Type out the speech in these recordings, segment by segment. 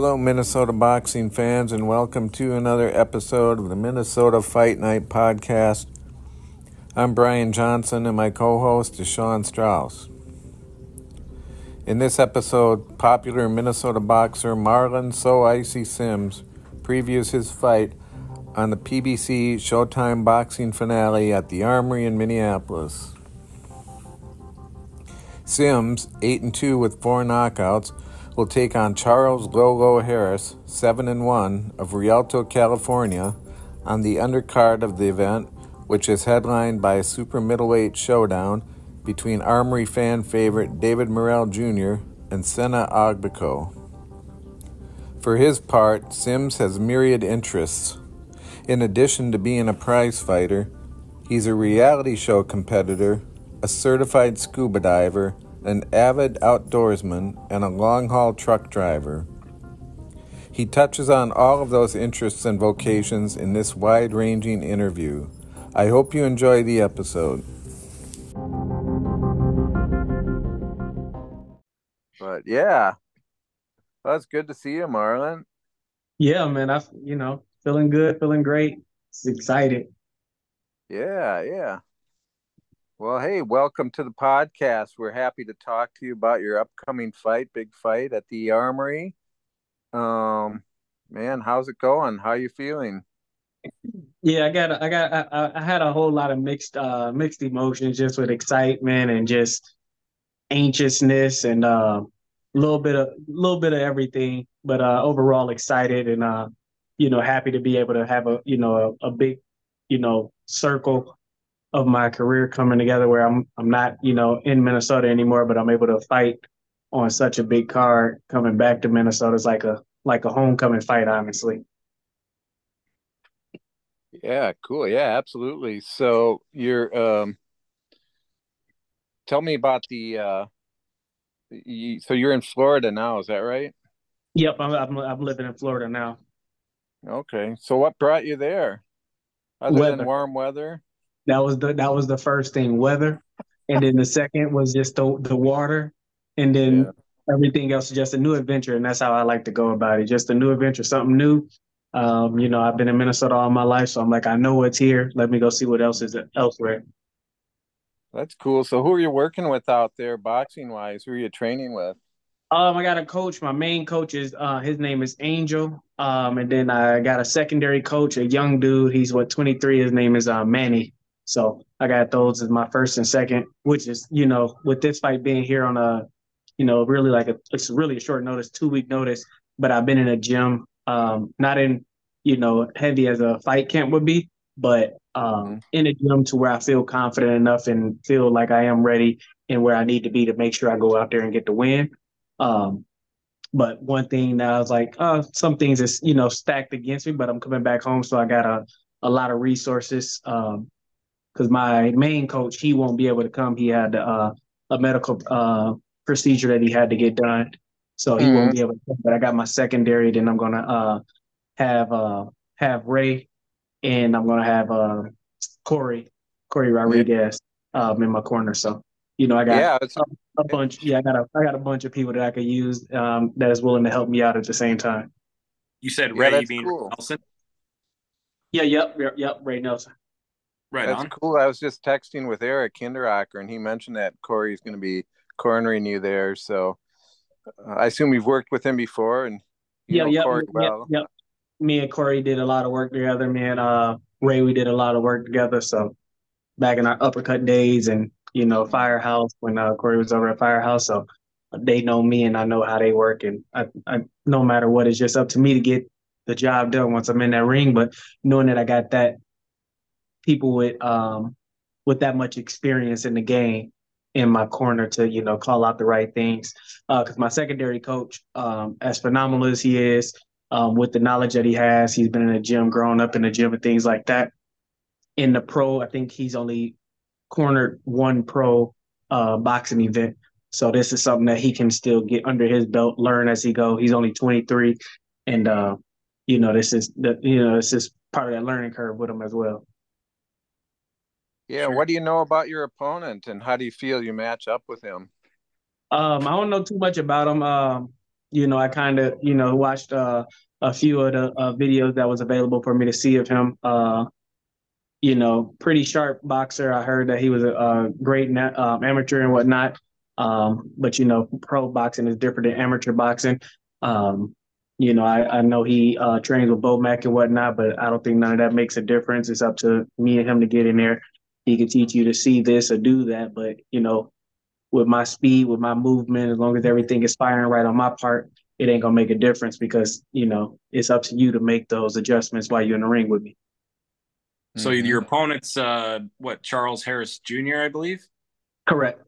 Hello, Minnesota boxing fans, and welcome to another episode of the Minnesota Fight Night podcast. I'm Brian Johnson, and my co host is Sean Strauss. In this episode, popular Minnesota boxer Marlin So Icey Sims previews his fight on the PBC Showtime boxing finale at the Armory in Minneapolis. Sims, 8 and 2 with 4 knockouts, will take on Charles Lo Lo Harris, 7 and 1 of Rialto, California, on the undercard of the event, which is headlined by a super middleweight showdown between Armory fan favorite David Morrell Jr. and Sena Agbeko. For his part, Sims has myriad interests. In addition to being a prize fighter, he's a reality show competitor, a certified scuba diver, an avid outdoorsman, and a long haul truck driver. He touches on all of those interests and vocations in this wide ranging interview. I hope you enjoy the episode. But yeah, well, it's good to see you, Marlin. Yeah, man. I, you know, feeling good, feeling great. It's excited. Yeah, yeah. Well, hey, welcome to the podcast. We're happy to talk to you about your upcoming fight, big fight at the Armory. Um, man, how's it going? How you feeling? Yeah, I got, I got, I, I had a whole lot of mixed, uh, mixed emotions, just with excitement and just anxiousness and uh, a little bit of, little bit of everything. But uh, overall, excited and uh, you know, happy to be able to have a, you know, a, a big, you know, circle of my career coming together where I'm I'm not, you know, in Minnesota anymore, but I'm able to fight on such a big card coming back to Minnesota is like a like a homecoming fight, honestly. Yeah, cool. Yeah, absolutely. So you're um tell me about the uh you, so you're in Florida now, is that right? Yep, I'm, I'm I'm living in Florida now. Okay. So what brought you there? Other weather. than warm weather? That was the that was the first thing, weather. And then the second was just the the water. And then yeah. everything else is just a new adventure. And that's how I like to go about it. Just a new adventure, something new. Um, you know, I've been in Minnesota all my life, so I'm like, I know what's here. Let me go see what else is elsewhere. That's cool. So who are you working with out there boxing wise? Who are you training with? Um, I got a coach. My main coach is uh his name is Angel. Um, and then I got a secondary coach, a young dude. He's what 23. His name is uh Manny. So I got those as my first and second, which is, you know, with this fight being here on a, you know, really like a it's really a short notice, two week notice. But I've been in a gym, um, not in, you know, heavy as a fight camp would be, but um, mm-hmm. in a gym to where I feel confident enough and feel like I am ready and where I need to be to make sure I go out there and get the win. Um, but one thing that I was like, uh, some things is you know stacked against me, but I'm coming back home, so I got a a lot of resources. Um, because my main coach he won't be able to come. He had uh, a medical uh, procedure that he had to get done, so he mm-hmm. won't be able to. Come. But I got my secondary. Then I'm gonna uh, have uh, have Ray, and I'm gonna have uh, Corey Corey Rodriguez um, in my corner. So you know I got yeah, a, a, bunch. Yeah, I got a I got a bunch of people that I could use um, that is willing to help me out at the same time. You said Ray, yeah, you mean cool. Nelson? Yeah, yep, yep, yep, Ray Nelson. Right That's on. cool. I was just texting with Eric Hinderaker, and he mentioned that Corey's going to be cornering you there. So uh, I assume you've worked with him before, and yeah, yeah, Corey well. Yeah, Me and Corey did a lot of work together. Me and uh, Ray, we did a lot of work together. So back in our uppercut days, and you know, Firehouse when uh, Corey was over at Firehouse, so they know me, and I know how they work, and I, I no matter what, it's just up to me to get the job done once I'm in that ring. But knowing that I got that people with um with that much experience in the game in my corner to you know call out the right things. Because uh, my secondary coach um, as phenomenal as he is um, with the knowledge that he has he's been in the gym growing up in the gym and things like that. In the pro i think he's only cornered one pro uh, boxing event. So this is something that he can still get under his belt learn as he go. He's only 23 and uh, you know this is the you know this is part of that learning curve with him as well yeah, sure. what do you know about your opponent, and how do you feel you match up with him? Um, I don't know too much about him. Um, you know, I kind of, you know, watched uh, a few of the uh, videos that was available for me to see of him. Uh, you know, pretty sharp boxer. I heard that he was a, a great na- um, amateur and whatnot. Um, but you know, pro boxing is different than amateur boxing. Um, you know, I, I know he uh, trains with Bomac and whatnot, but I don't think none of that makes a difference. It's up to me and him to get in there. He can teach you to see this or do that, but you know, with my speed, with my movement, as long as everything is firing right on my part, it ain't gonna make a difference because you know it's up to you to make those adjustments while you're in the ring with me. So mm-hmm. your opponent's uh, what Charles Harris Jr. I believe. Correct.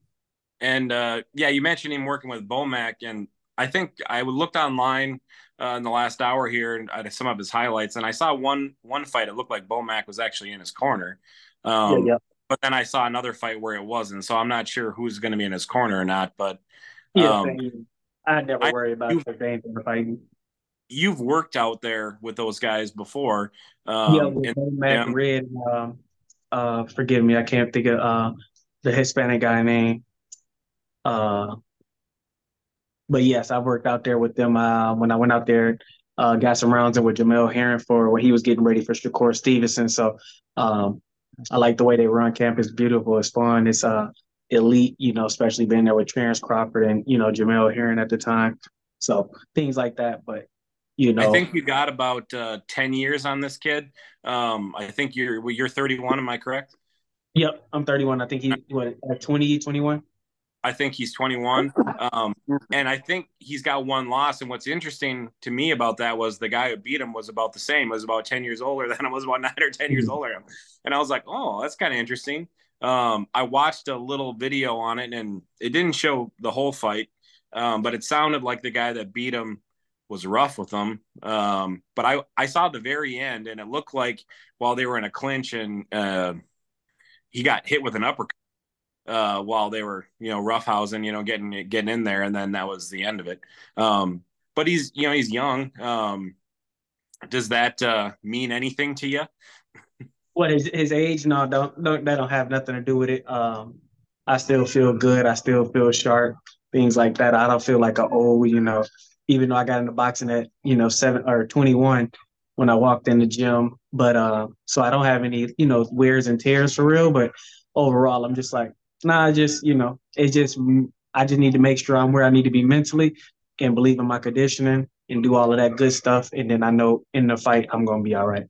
And uh, yeah, you mentioned him working with Bomac, and I think I looked online uh, in the last hour here at some of his highlights, and I saw one one fight. It looked like Bomac was actually in his corner. Um, yeah, yeah. But then I saw another fight where it wasn't, so I'm not sure who's going to be in his corner or not. But um, yeah, I never worry about the danger fighting. You've worked out there with those guys before. Um, yeah, with Matt Red. Uh, uh, forgive me, I can't think of uh, the Hispanic guy name. Uh, but yes, I worked out there with them uh, when I went out there. Uh, got some rounds in with Jamel Herring for when he was getting ready for Shakur Stevenson. So um, I like the way they run camp. It's beautiful. It's fun. It's uh elite, you know, especially being there with Terence Crawford and, you know, Jamel Herring at the time. So things like that. But, you know. I think you got about uh, 10 years on this kid. Um, I think you're, you're 31. Am I correct? Yep. I'm 31. I think he, what, 20, 21? I think he's 21. Um, and I think he's got one loss. And what's interesting to me about that was the guy who beat him was about the same, was about 10 years older than him, was about nine or 10 years hmm. older. And I was like, oh, that's kind of interesting. Um, I watched a little video on it and it didn't show the whole fight, um, but it sounded like the guy that beat him was rough with him. Um, but I, I saw the very end and it looked like while they were in a clinch and uh, he got hit with an uppercut uh, while they were, you know, roughhousing, you know, getting getting in there, and then that was the end of it. Um, but he's, you know, he's young. Um, does that uh, mean anything to you? What his his age? No, don't don't that don't have nothing to do with it. Um, I still feel good. I still feel sharp. Things like that. I don't feel like a old, you know. Even though I got into boxing at you know seven or twenty one when I walked in the gym, but uh, so I don't have any you know wears and tears for real. But overall, I'm just like nah, just you know, it's just I just need to make sure I'm where I need to be mentally and believe in my conditioning and do all of that good stuff, and then I know in the fight I'm gonna be all right.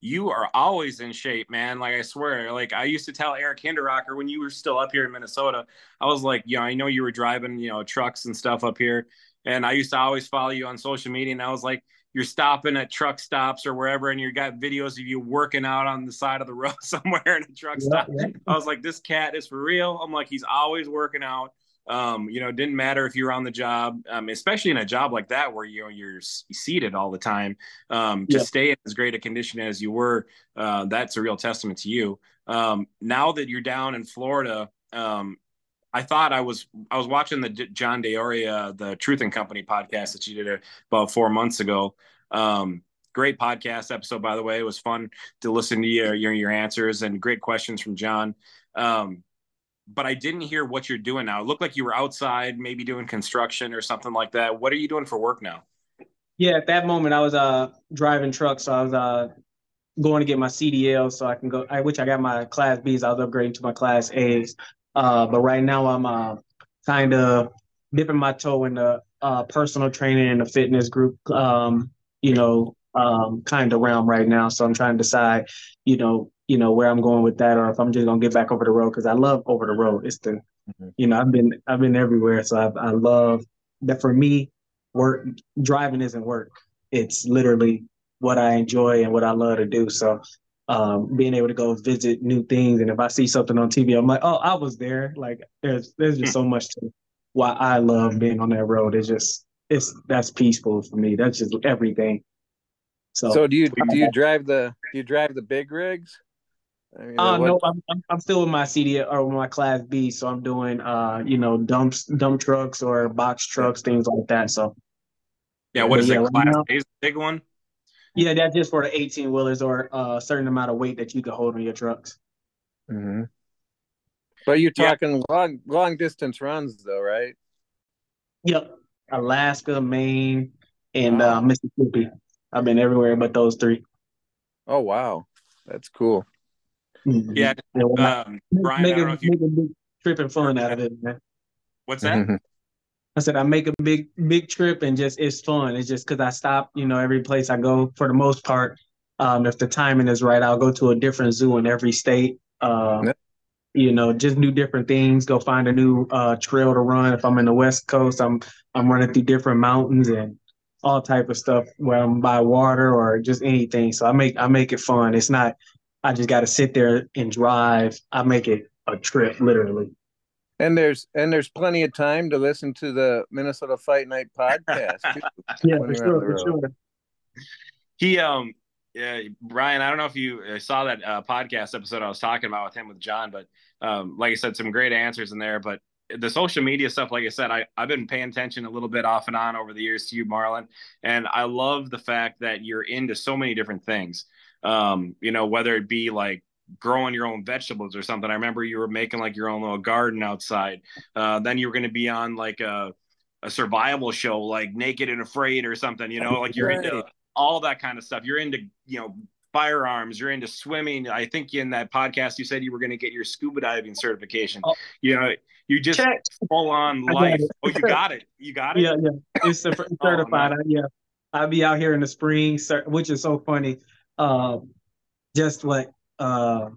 You are always in shape, man. Like I swear, like I used to tell Eric Hinderaker when you were still up here in Minnesota, I was like, you know, I know you were driving, you know, trucks and stuff up here, and I used to always follow you on social media, and I was like, you're stopping at truck stops or wherever and you got videos of you working out on the side of the road somewhere in a truck yeah, stop. Yeah. I was like, this cat is for real. I'm like, he's always working out. Um, you know, it didn't matter if you're on the job, um, especially in a job like that where you know you're seated all the time. Um, to yeah. stay in as great a condition as you were, uh, that's a real testament to you. Um, now that you're down in Florida, um, I thought I was I was watching the D- John DeOria the Truth and Company podcast that you did about four months ago. Um, great podcast episode, by the way. It was fun to listen to your your, your answers and great questions from John. Um, but I didn't hear what you're doing now. It looked like you were outside, maybe doing construction or something like that. What are you doing for work now? Yeah, at that moment I was uh driving trucks, so I was uh going to get my CDL so I can go. I which I got my class B's. I was upgrading to my class A's. Uh, but right now I'm uh, kind of dipping my toe in the uh, personal training and the fitness group, um, you know, um, kind of realm right now. So I'm trying to decide, you know, you know where I'm going with that, or if I'm just gonna get back over the road because I love over the road. It's the, mm-hmm. you know, I've been I've been everywhere, so I, I love that. For me, work driving isn't work. It's literally what I enjoy and what I love to do. So um, being able to go visit new things. And if I see something on TV, I'm like, oh, I was there. Like there's there's just so much to why I love being on that road. It's just it's that's peaceful for me. That's just everything. So, so do you do you drive the do you drive the big rigs? I mean, uh, no, I'm, I'm still with my CD or my class B, so I'm doing uh, you know, dumps dump trucks or box trucks, things like that. So yeah, what is yeah, it? Class right A, big one. Yeah, that's just for the 18 wheelers or a certain amount of weight that you can hold on your trucks. Mm-hmm. But you're talking yeah. long long distance runs though, right? Yep. Alaska, Maine, and wow. uh, Mississippi. I've been everywhere but those three. Oh wow, that's cool. Mm-hmm. Yeah, um, Brian, make, a, you... make a big trip and fun out of it, man. What's that? I said I make a big big trip and just it's fun. It's just because I stop, you know, every place I go for the most part. Um, if the timing is right, I'll go to a different zoo in every state. Uh, yep. You know, just do different things. Go find a new uh, trail to run. If I'm in the West Coast, I'm I'm running through different mountains and all type of stuff where I'm by water or just anything. So I make I make it fun. It's not I just got to sit there and drive. I make it a trip, literally. And there's and there's plenty of time to listen to the Minnesota Fight Night podcast. Too, yeah, for sure, for sure. He um yeah, Brian, I don't know if you uh, saw that uh, podcast episode I was talking about with him with John, but um, like I said, some great answers in there. But the social media stuff, like I said, I, I've been paying attention a little bit off and on over the years to you, Marlin. And I love the fact that you're into so many different things. Um, you know, whether it be like growing your own vegetables or something. I remember you were making like your own little garden outside. Uh, then you were going to be on like a, a survival show, like Naked and Afraid or something. You know, like you're right. into all that kind of stuff. You're into you know firearms. You're into swimming. I think in that podcast you said you were going to get your scuba diving certification. Oh. You know, you just Check. full on life. Oh, you got it. You got it. Yeah, yeah. It's certified. oh, yeah, I'll be out here in the spring, which is so funny. Um, just what uh,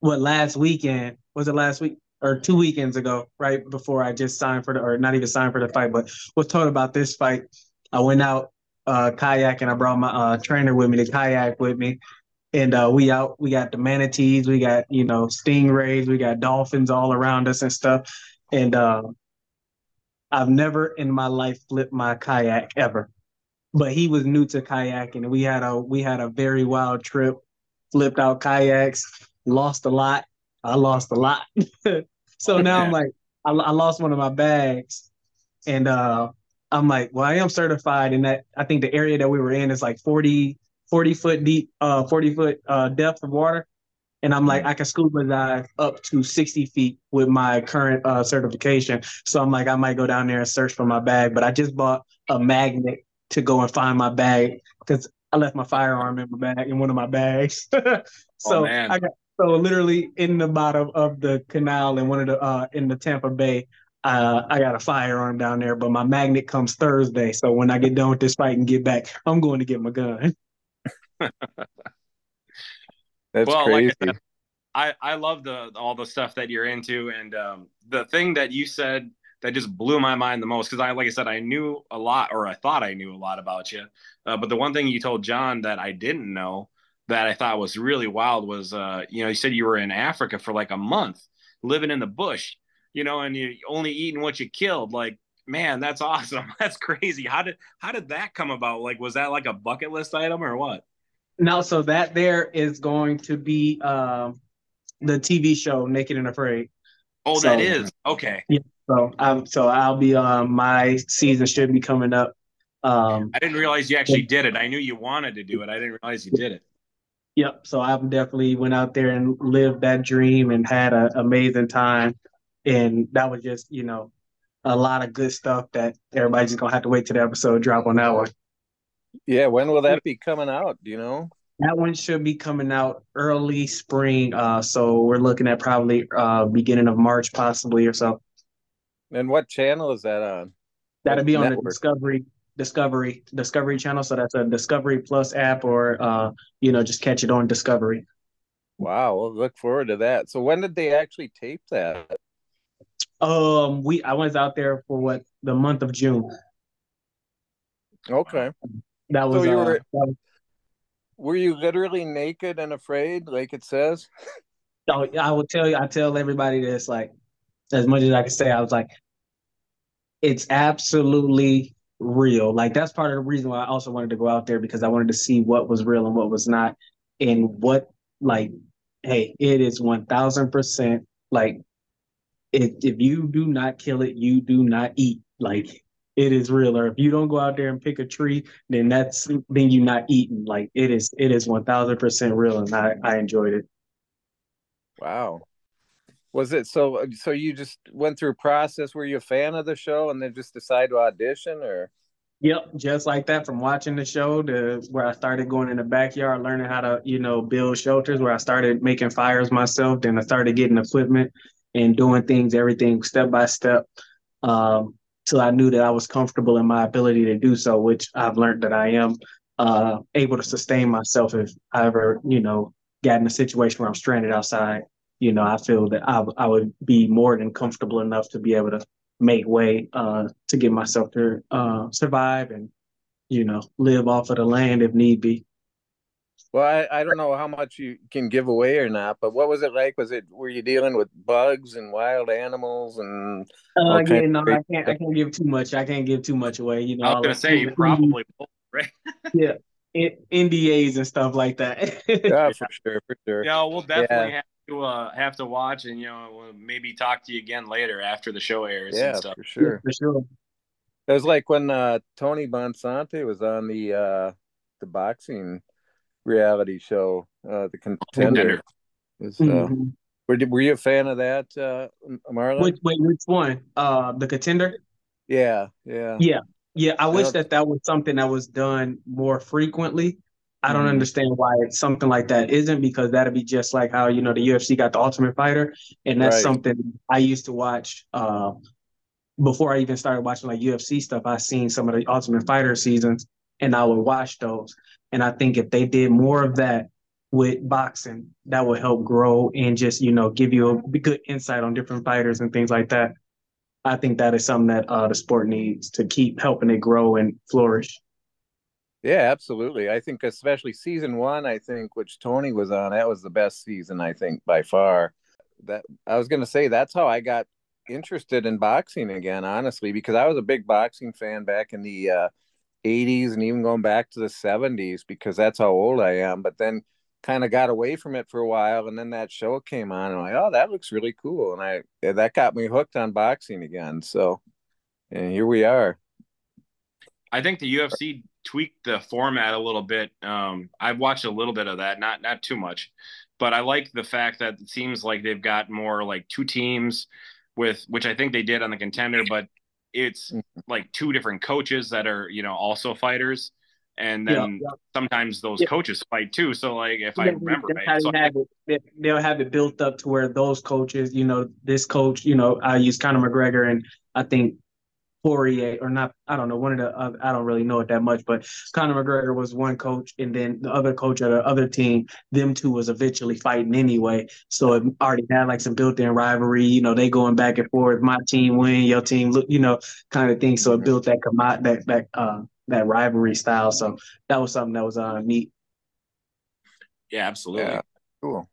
what last weekend was it last week or two weekends ago, right before I just signed for the or not even signed for the fight, but was told about this fight. I went out uh, kayak and I brought my uh, trainer with me to kayak with me. And uh, we out, we got the manatees, we got, you know, stingrays, we got dolphins all around us and stuff. And uh, I've never in my life flipped my kayak ever. But he was new to kayaking we had a we had a very wild trip flipped out kayaks, lost a lot. I lost a lot. so now I'm like, I, I, lost one of my bags, and uh, I'm like, well, I am certified in that. I think the area that we were in is like 40, 40 foot deep, uh, 40 foot uh, depth of water. And I'm like, I can scuba dive up to 60 feet with my current uh, certification. So I'm like, I might go down there and search for my bag. But I just bought a magnet to go and find my bag because I left my firearm in my bag in one of my bags. so oh, I got so literally in the bottom of the canal in one of the uh in the Tampa Bay, uh, I got a firearm down there, but my magnet comes Thursday. So when I get done with this fight and get back, I'm going to get my gun. That's well, crazy. Like I, I love the all the stuff that you're into, and um, the thing that you said that just blew my mind the most because I, like I said, I knew a lot, or I thought I knew a lot about you. Uh, but the one thing you told John that I didn't know that I thought was really wild was, uh, you know, you said you were in Africa for like a month, living in the bush, you know, and you only eating what you killed. Like, man, that's awesome. That's crazy. How did how did that come about? Like, was that like a bucket list item or what? No, so that there is going to be uh, the TV show Naked and Afraid. Oh, so, that is okay. Yeah, so um, so I'll be um, my season should be coming up. Um, I didn't realize you actually did it. I knew you wanted to do it. I didn't realize you did it. Yep. So I definitely went out there and lived that dream and had an amazing time, and that was just you know a lot of good stuff that everybody's just gonna have to wait till the episode drop on that one. Yeah, when will that be coming out? Do you know? That one should be coming out early spring. Uh, so we're looking at probably uh beginning of March, possibly or so. And what channel is that on? That'll be on network? the Discovery Discovery Discovery channel. So that's a Discovery Plus app, or uh, you know, just catch it on Discovery. Wow, we'll look forward to that. So when did they actually tape that? Um, we I was out there for what the month of June. Okay. That was. So you uh, were, was, were you literally naked and afraid, like it says? Oh, I will tell you. I tell everybody this. Like, as much as I could say, I was like, it's absolutely real. Like that's part of the reason why I also wanted to go out there because I wanted to see what was real and what was not, and what like, hey, it is one thousand percent like, if if you do not kill it, you do not eat. Like it is real. Or if you don't go out there and pick a tree, then that's then you're not eating. Like it is, it is one thousand percent real, and I I enjoyed it. Wow. Was it so? So you just went through a process. Were you a fan of the show, and then just decided to audition, or? Yep, just like that. From watching the show to where I started going in the backyard, learning how to, you know, build shelters. Where I started making fires myself. Then I started getting equipment and doing things, everything step by step, um, till I knew that I was comfortable in my ability to do so. Which I've learned that I am uh, able to sustain myself if I ever, you know, got in a situation where I'm stranded outside you know, I feel that I, I would be more than comfortable enough to be able to make way uh, to get myself to uh, survive and, you know, live off of the land if need be. Well, I, I don't know how much you can give away or not, but what was it like? Was it were you dealing with bugs and wild animals and? Uh, yeah, no, I can't. I can't give too much. I can't give too much away. You know, I was gonna say you probably right. yeah, NDAs and stuff like that. yeah, for sure, for sure. Yeah, we'll definitely yeah. have to uh, have to watch and you know we'll maybe talk to you again later after the show airs. Yeah, for sure, yeah, for sure. It was like when uh, Tony Bonsante was on the uh, the boxing reality show, uh, the contender. Was, uh, mm-hmm. were, were you a fan of that, uh, Marlin? Which, wait, which one? Uh, the contender. Yeah, yeah, yeah, yeah. I, I wish that that was something that was done more frequently. I don't mm-hmm. understand why something like that isn't because that'd be just like how you know the UFC got the Ultimate Fighter, and that's right. something I used to watch uh, before I even started watching like UFC stuff. I seen some of the Ultimate Fighter seasons, and I would watch those. And I think if they did more of that with boxing, that would help grow and just you know give you a good insight on different fighters and things like that. I think that is something that uh, the sport needs to keep helping it grow and flourish. Yeah, absolutely. I think especially season one, I think which Tony was on, that was the best season I think by far. That I was going to say that's how I got interested in boxing again, honestly, because I was a big boxing fan back in the uh, 80s and even going back to the 70s because that's how old I am. But then kind of got away from it for a while, and then that show came on, and I'm like, oh, that looks really cool, and I that got me hooked on boxing again. So, and here we are. I think the UFC tweaked the format a little bit. Um, I've watched a little bit of that, not not too much, but I like the fact that it seems like they've got more like two teams with which I think they did on the contender, but it's mm-hmm. like two different coaches that are you know also fighters and then yeah, yeah. sometimes those yeah. coaches fight too. So like if I remember right, so have it, they'll have it built up to where those coaches, you know, this coach, you know, I use Conor McGregor and I think Poirier or not, I don't know, one of the, uh, I don't really know it that much, but Conor McGregor was one coach, and then the other coach of the other team, them two was eventually fighting anyway. So it already had like some built in rivalry, you know, they going back and forth, my team win, your team, look, you know, kind of thing. So it built that, that, that, uh, that rivalry style. So that was something that was uh, neat. Yeah, absolutely. Yeah, cool.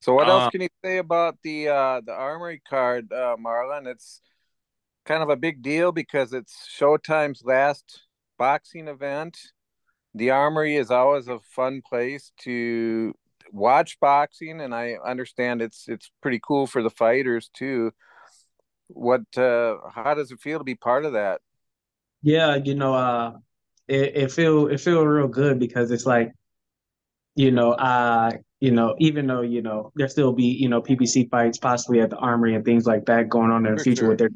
So what else uh, can you say about the uh the armory card, uh Marlin? It's kind of a big deal because it's Showtime's last boxing event. The Armory is always a fun place to watch boxing, and I understand it's it's pretty cool for the fighters too. What? Uh, how does it feel to be part of that? Yeah, you know, uh, it it feel it feel real good because it's like, you know, I you know, even though you know there still be you know PBC fights possibly at the Armory and things like that going on in the for future sure. with their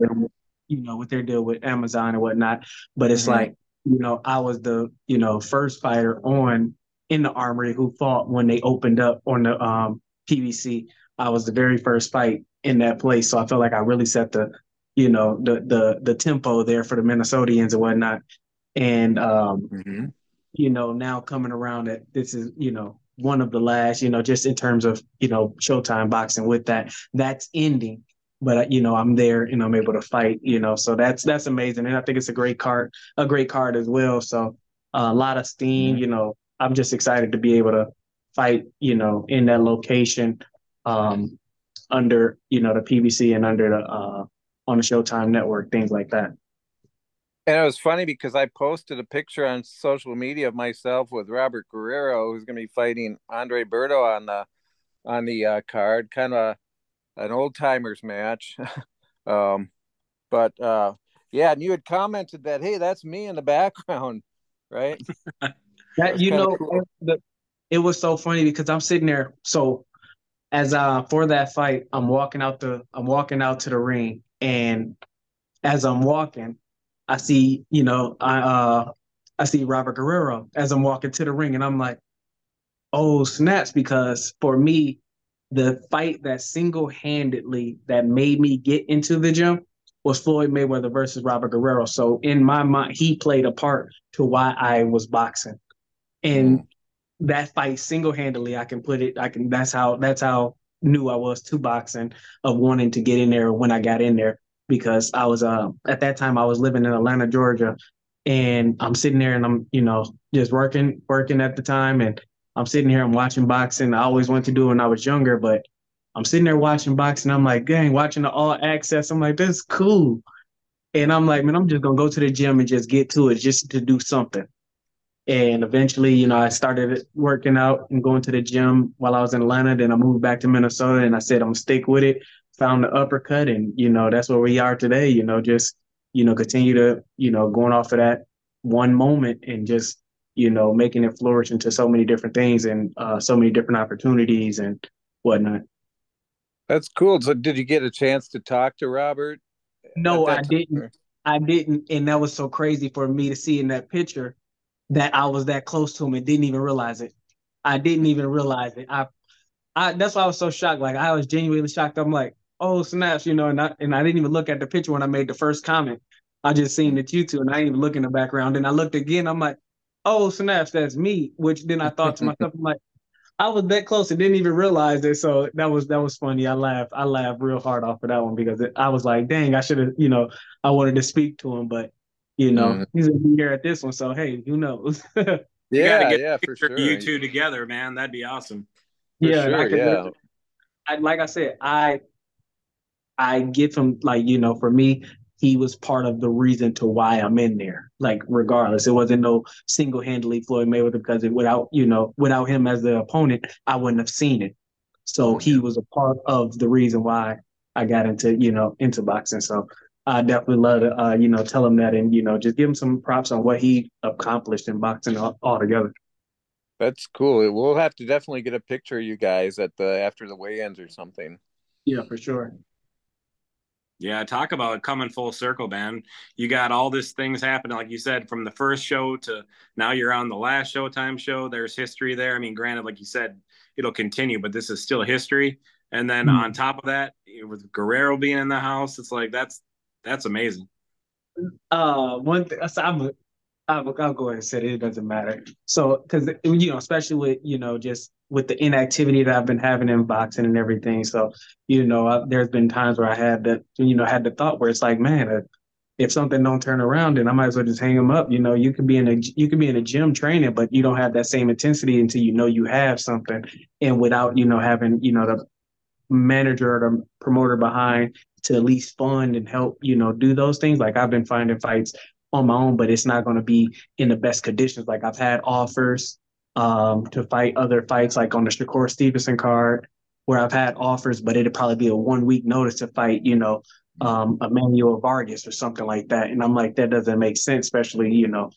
you know, with their deal with Amazon and whatnot. But it's mm-hmm. like, you know, I was the, you know, first fighter on in the armory who fought when they opened up on the um PBC. I was the very first fight in that place. So I felt like I really set the, you know, the the the tempo there for the Minnesotians and whatnot. And um, mm-hmm. you know, now coming around that this is, you know, one of the last, you know, just in terms of, you know, Showtime boxing with that, that's ending but you know I'm there and I'm able to fight. You know, so that's that's amazing, and I think it's a great card, a great card as well. So uh, a lot of steam. You know, I'm just excited to be able to fight. You know, in that location, um, under you know the PBC and under the uh, on the Showtime network, things like that. And it was funny because I posted a picture on social media of myself with Robert Guerrero, who's going to be fighting Andre Berto on the on the uh, card. Kind of an old timers match. um, but uh, yeah, and you had commented that, hey, that's me in the background, right? that you know, cool. it was so funny because I'm sitting there. So as uh for that fight, I'm walking out the I'm walking out to the ring, and as I'm walking, I see you know I uh I see Robert Guerrero as I'm walking to the ring, and I'm like, oh snaps! Because for me, the fight that single handedly that made me get into the gym was Floyd Mayweather versus Robert Guerrero. So in my mind, he played a part to why I was boxing, and mm that fight single handedly, I can put it. I can. That's how. That's how new I was to boxing of wanting to get in there when I got in there because I was uh at that time I was living in Atlanta, Georgia, and I'm sitting there and I'm you know just working working at the time and I'm sitting here I'm watching boxing. I always wanted to do it when I was younger, but I'm sitting there watching boxing. I'm like, dang, watching the all access. I'm like, that's cool. And I'm like, man, I'm just gonna go to the gym and just get to it, just to do something. And eventually, you know, I started working out and going to the gym while I was in Atlanta. Then I moved back to Minnesota and I said, I'm stick with it. Found the uppercut, and you know, that's where we are today. You know, just you know, continue to you know, going off of that one moment and just you know, making it flourish into so many different things and uh, so many different opportunities and whatnot. That's cool. So, did you get a chance to talk to Robert? No, I didn't. I didn't, and that was so crazy for me to see in that picture that I was that close to him and didn't even realize it. I didn't even realize it. I, I that's why I was so shocked. Like I was genuinely shocked. I'm like, oh snaps, you know, and I and I didn't even look at the picture when I made the first comment. I just seen it you two, and I didn't even look in the background. And I looked again. I'm like, oh snaps, that's me. Which then I thought to myself, I'm like, I was that close and didn't even realize it. So that was that was funny. I laughed. I laughed real hard off of that one because it, I was like, dang, I should have, you know, I wanted to speak to him, but you know, mm. he's gonna be here at this one. So hey, who knows? yeah, yeah, for sure. You two together, man, that'd be awesome. For yeah, sure, I yeah. I, like I said, I I get from like you know, for me, he was part of the reason to why I'm in there. Like regardless, it wasn't no single handedly Floyd Mayweather because it, without you know without him as the opponent, I wouldn't have seen it. So he was a part of the reason why I got into you know into boxing. So I definitely love to, uh, you know, tell him that and, you know, just give him some props on what he accomplished in boxing altogether. That's cool. We'll have to definitely get a picture of you guys at the after the weigh-ins or something. Yeah, for sure. Yeah, talk about coming full circle, man. You got all these things happening, like you said, from the first show to now you're on the last Showtime show. There's history there. I mean, granted, like you said, it'll continue, but this is still history. And then mm-hmm. on top of that, with Guerrero being in the house, it's like that's that's amazing. Uh, one thing I'm, I'll, I'll go ahead and say it. It doesn't matter. So, because you know, especially with you know, just with the inactivity that I've been having in boxing and everything. So, you know, I, there's been times where I had that, you know, had the thought where it's like, man, if something don't turn around, then I might as well just hang them up. You know, you could be in a you could be in a gym training, but you don't have that same intensity until you know you have something, and without you know having you know the manager or the promoter behind to at least fund and help, you know, do those things. Like I've been finding fights on my own, but it's not going to be in the best conditions. Like I've had offers um, to fight other fights, like on the Shakur Stevenson card, where I've had offers, but it'd probably be a one week notice to fight, you know, um, Emmanuel Vargas or something like that. And I'm like, that doesn't make sense, especially, you know,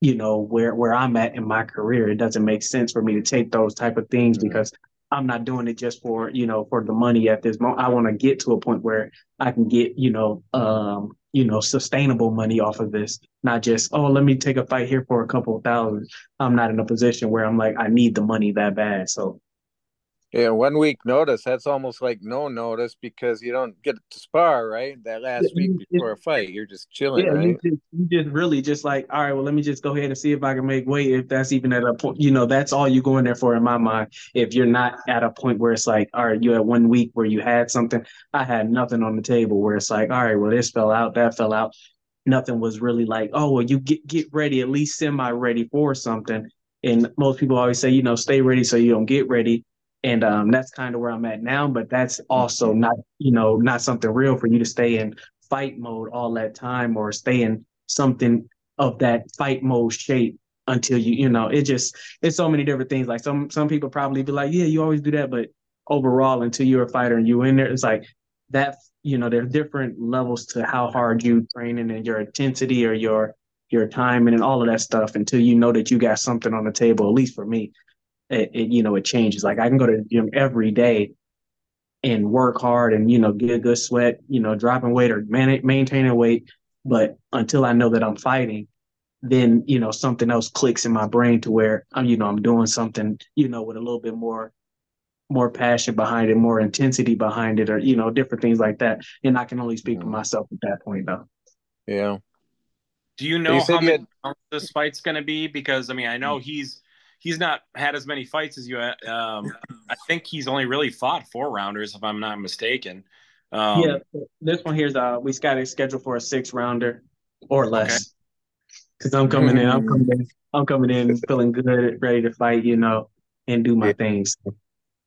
you know, where where I'm at in my career. It doesn't make sense for me to take those type of things mm-hmm. because I'm not doing it just for, you know, for the money at this moment. I want to get to a point where I can get, you know, um, you know, sustainable money off of this, not just, oh, let me take a fight here for a couple of thousand. I'm not in a position where I'm like, I need the money that bad. So yeah, one week notice. That's almost like no notice because you don't get to spar, right? That last week before a fight, you're just chilling, yeah, right? You just, you just really just like, all right, well, let me just go ahead and see if I can make weight. If that's even at a point, you know, that's all you going there for in my mind. If you're not at a point where it's like, all right, you had one week where you had something, I had nothing on the table where it's like, all right, well, this fell out, that fell out. Nothing was really like, oh, well, you get get ready, at least semi ready for something. And most people always say, you know, stay ready so you don't get ready and um, that's kind of where I'm at now. But that's also not, you know, not something real for you to stay in fight mode all that time or stay in something of that fight mode shape until you, you know, it just it's so many different things. Like some some people probably be like, yeah, you always do that, but overall, until you're a fighter and you in there, it's like that. You know, there are different levels to how hard you training and your intensity or your your time and all of that stuff until you know that you got something on the table. At least for me, it, it, you know it changes. Like I can go to the gym every day and work hard and you know get a good sweat, you know, dropping weight or man- maintaining weight, but until I know that I'm fighting, then you know something else clicks in my brain to where I'm you know I'm doing something you know with a little bit more more passion behind it, more intensity behind it, or you know different things like that. And I can only speak for mm-hmm. myself at that point though. Yeah. Do you know you how many had... this fight's going to be? Because I mean, I know he's he's not had as many fights as you. Um, I think he's only really fought four rounders, if I'm not mistaken. Um, yeah, this one here's uh we got it scheduled for a six rounder or less. Because I'm coming in, I'm coming in, I'm coming in feeling good, ready to fight, you know, and do my yeah. things.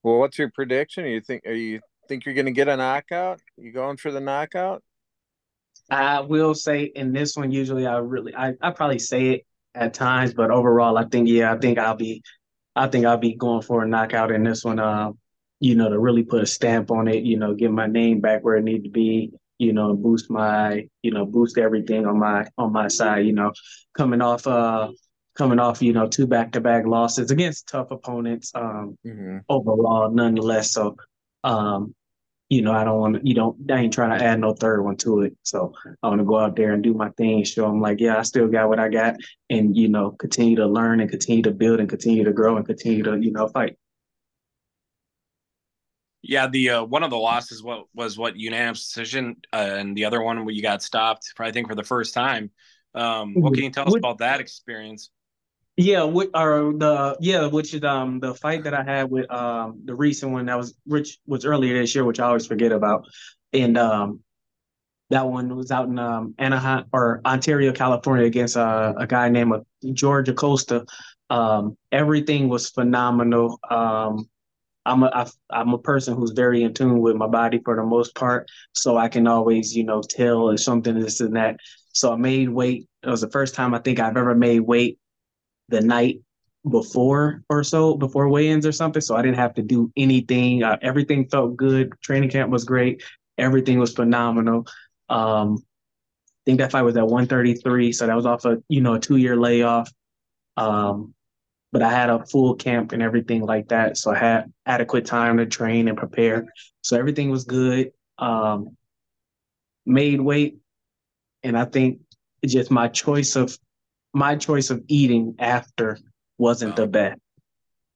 Well, what's your prediction? Are you think are you think you're going to get a knockout? You going for the knockout? I will say in this one, usually I really I, I probably say it at times, but overall I think yeah, I think I'll be I think I'll be going for a knockout in this one. Uh, you know, to really put a stamp on it, you know, get my name back where it needs to be, you know, boost my, you know, boost everything on my on my side, you know, coming off uh coming off, you know, two back to back losses against tough opponents, um, mm-hmm. overall, nonetheless. So um, you know, I don't want to, you don't, I ain't trying to add no third one to it. So I want to go out there and do my thing, show them like, yeah, I still got what I got and, you know, continue to learn and continue to build and continue to grow and continue to, you know, fight. Yeah, the uh, one of the losses what was what unanimous decision, uh, and the other one where you got stopped, I think for the first time. Um, what can you tell us about that experience? Yeah, with, or the yeah, which is um the fight that I had with um the recent one that was Rich was earlier this year, which I always forget about, and um that one was out in um Anaheim or Ontario, California, against uh, a guy named uh, George Acosta. Um, everything was phenomenal. Um, I'm a I, I'm a person who's very in tune with my body for the most part, so I can always you know tell if something this and that. So I made weight. It was the first time I think I've ever made weight the night before or so, before weigh-ins or something. So I didn't have to do anything. Uh, everything felt good. Training camp was great. Everything was phenomenal. Um, I think that fight was at 133, so that was off a you know a two year layoff. Um, but I had a full camp and everything like that, so I had adequate time to train and prepare. So everything was good. Um, made weight, and I think just my choice of my choice of eating after wasn't the best.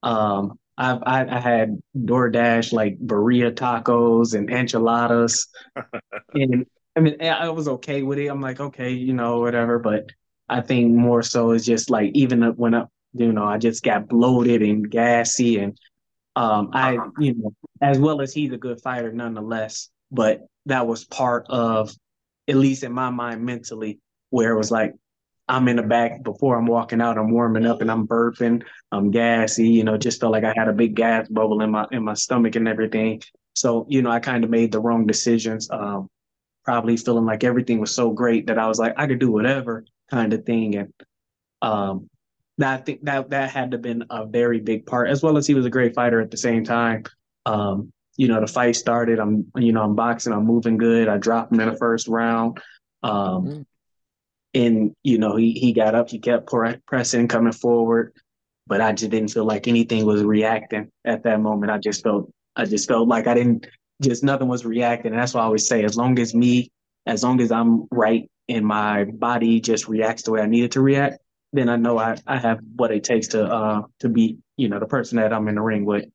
Um, I've I, I had DoorDash like burrito tacos and enchiladas, and I mean I was okay with it. I'm like okay, you know whatever. But I think more so is just like even when I, you know I just got bloated and gassy, and um I you know as well as he's a good fighter nonetheless. But that was part of at least in my mind mentally where it was like I'm in the back before I'm walking out. I'm warming up and I'm burping. I'm gassy. You know, just felt like I had a big gas bubble in my in my stomach and everything. So you know, I kind of made the wrong decisions. Um, probably feeling like everything was so great that I was like I could do whatever kind of thing. And um, that I think that that had to been a very big part, as well as he was a great fighter at the same time. Um, you know, the fight started. I'm you know I'm boxing. I'm moving good. I dropped him in the first round. Um, mm-hmm and you know he he got up, he kept pressing, coming forward, but I just didn't feel like anything was reacting at that moment. I just felt I just felt like I didn't just nothing was reacting. And that's why I always say, as long as me, as long as I'm right and my body just reacts the way I needed to react, then I know I, I have what it takes to uh to be, you know, the person that I'm in the ring with.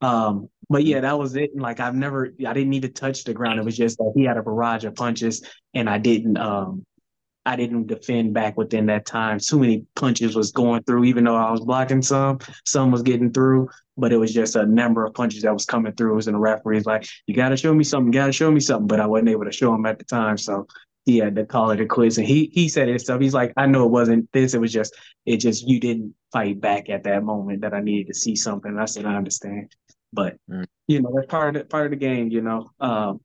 Um, but yeah, that was it. And like I've never I didn't need to touch the ground. It was just that he had a barrage of punches and I didn't um I didn't defend back within that time. Too many punches was going through, even though I was blocking some, some was getting through, but it was just a number of punches that was coming through. It was in the referee's like, you got to show me something, got to show me something, but I wasn't able to show him at the time. So he had to call it a quiz. And he he said himself, he's like, I know it wasn't this, it was just, it just, you didn't fight back at that moment that I needed to see something. And I said, I understand. But, mm. you know, that's part of the, part of the game, you know. Um,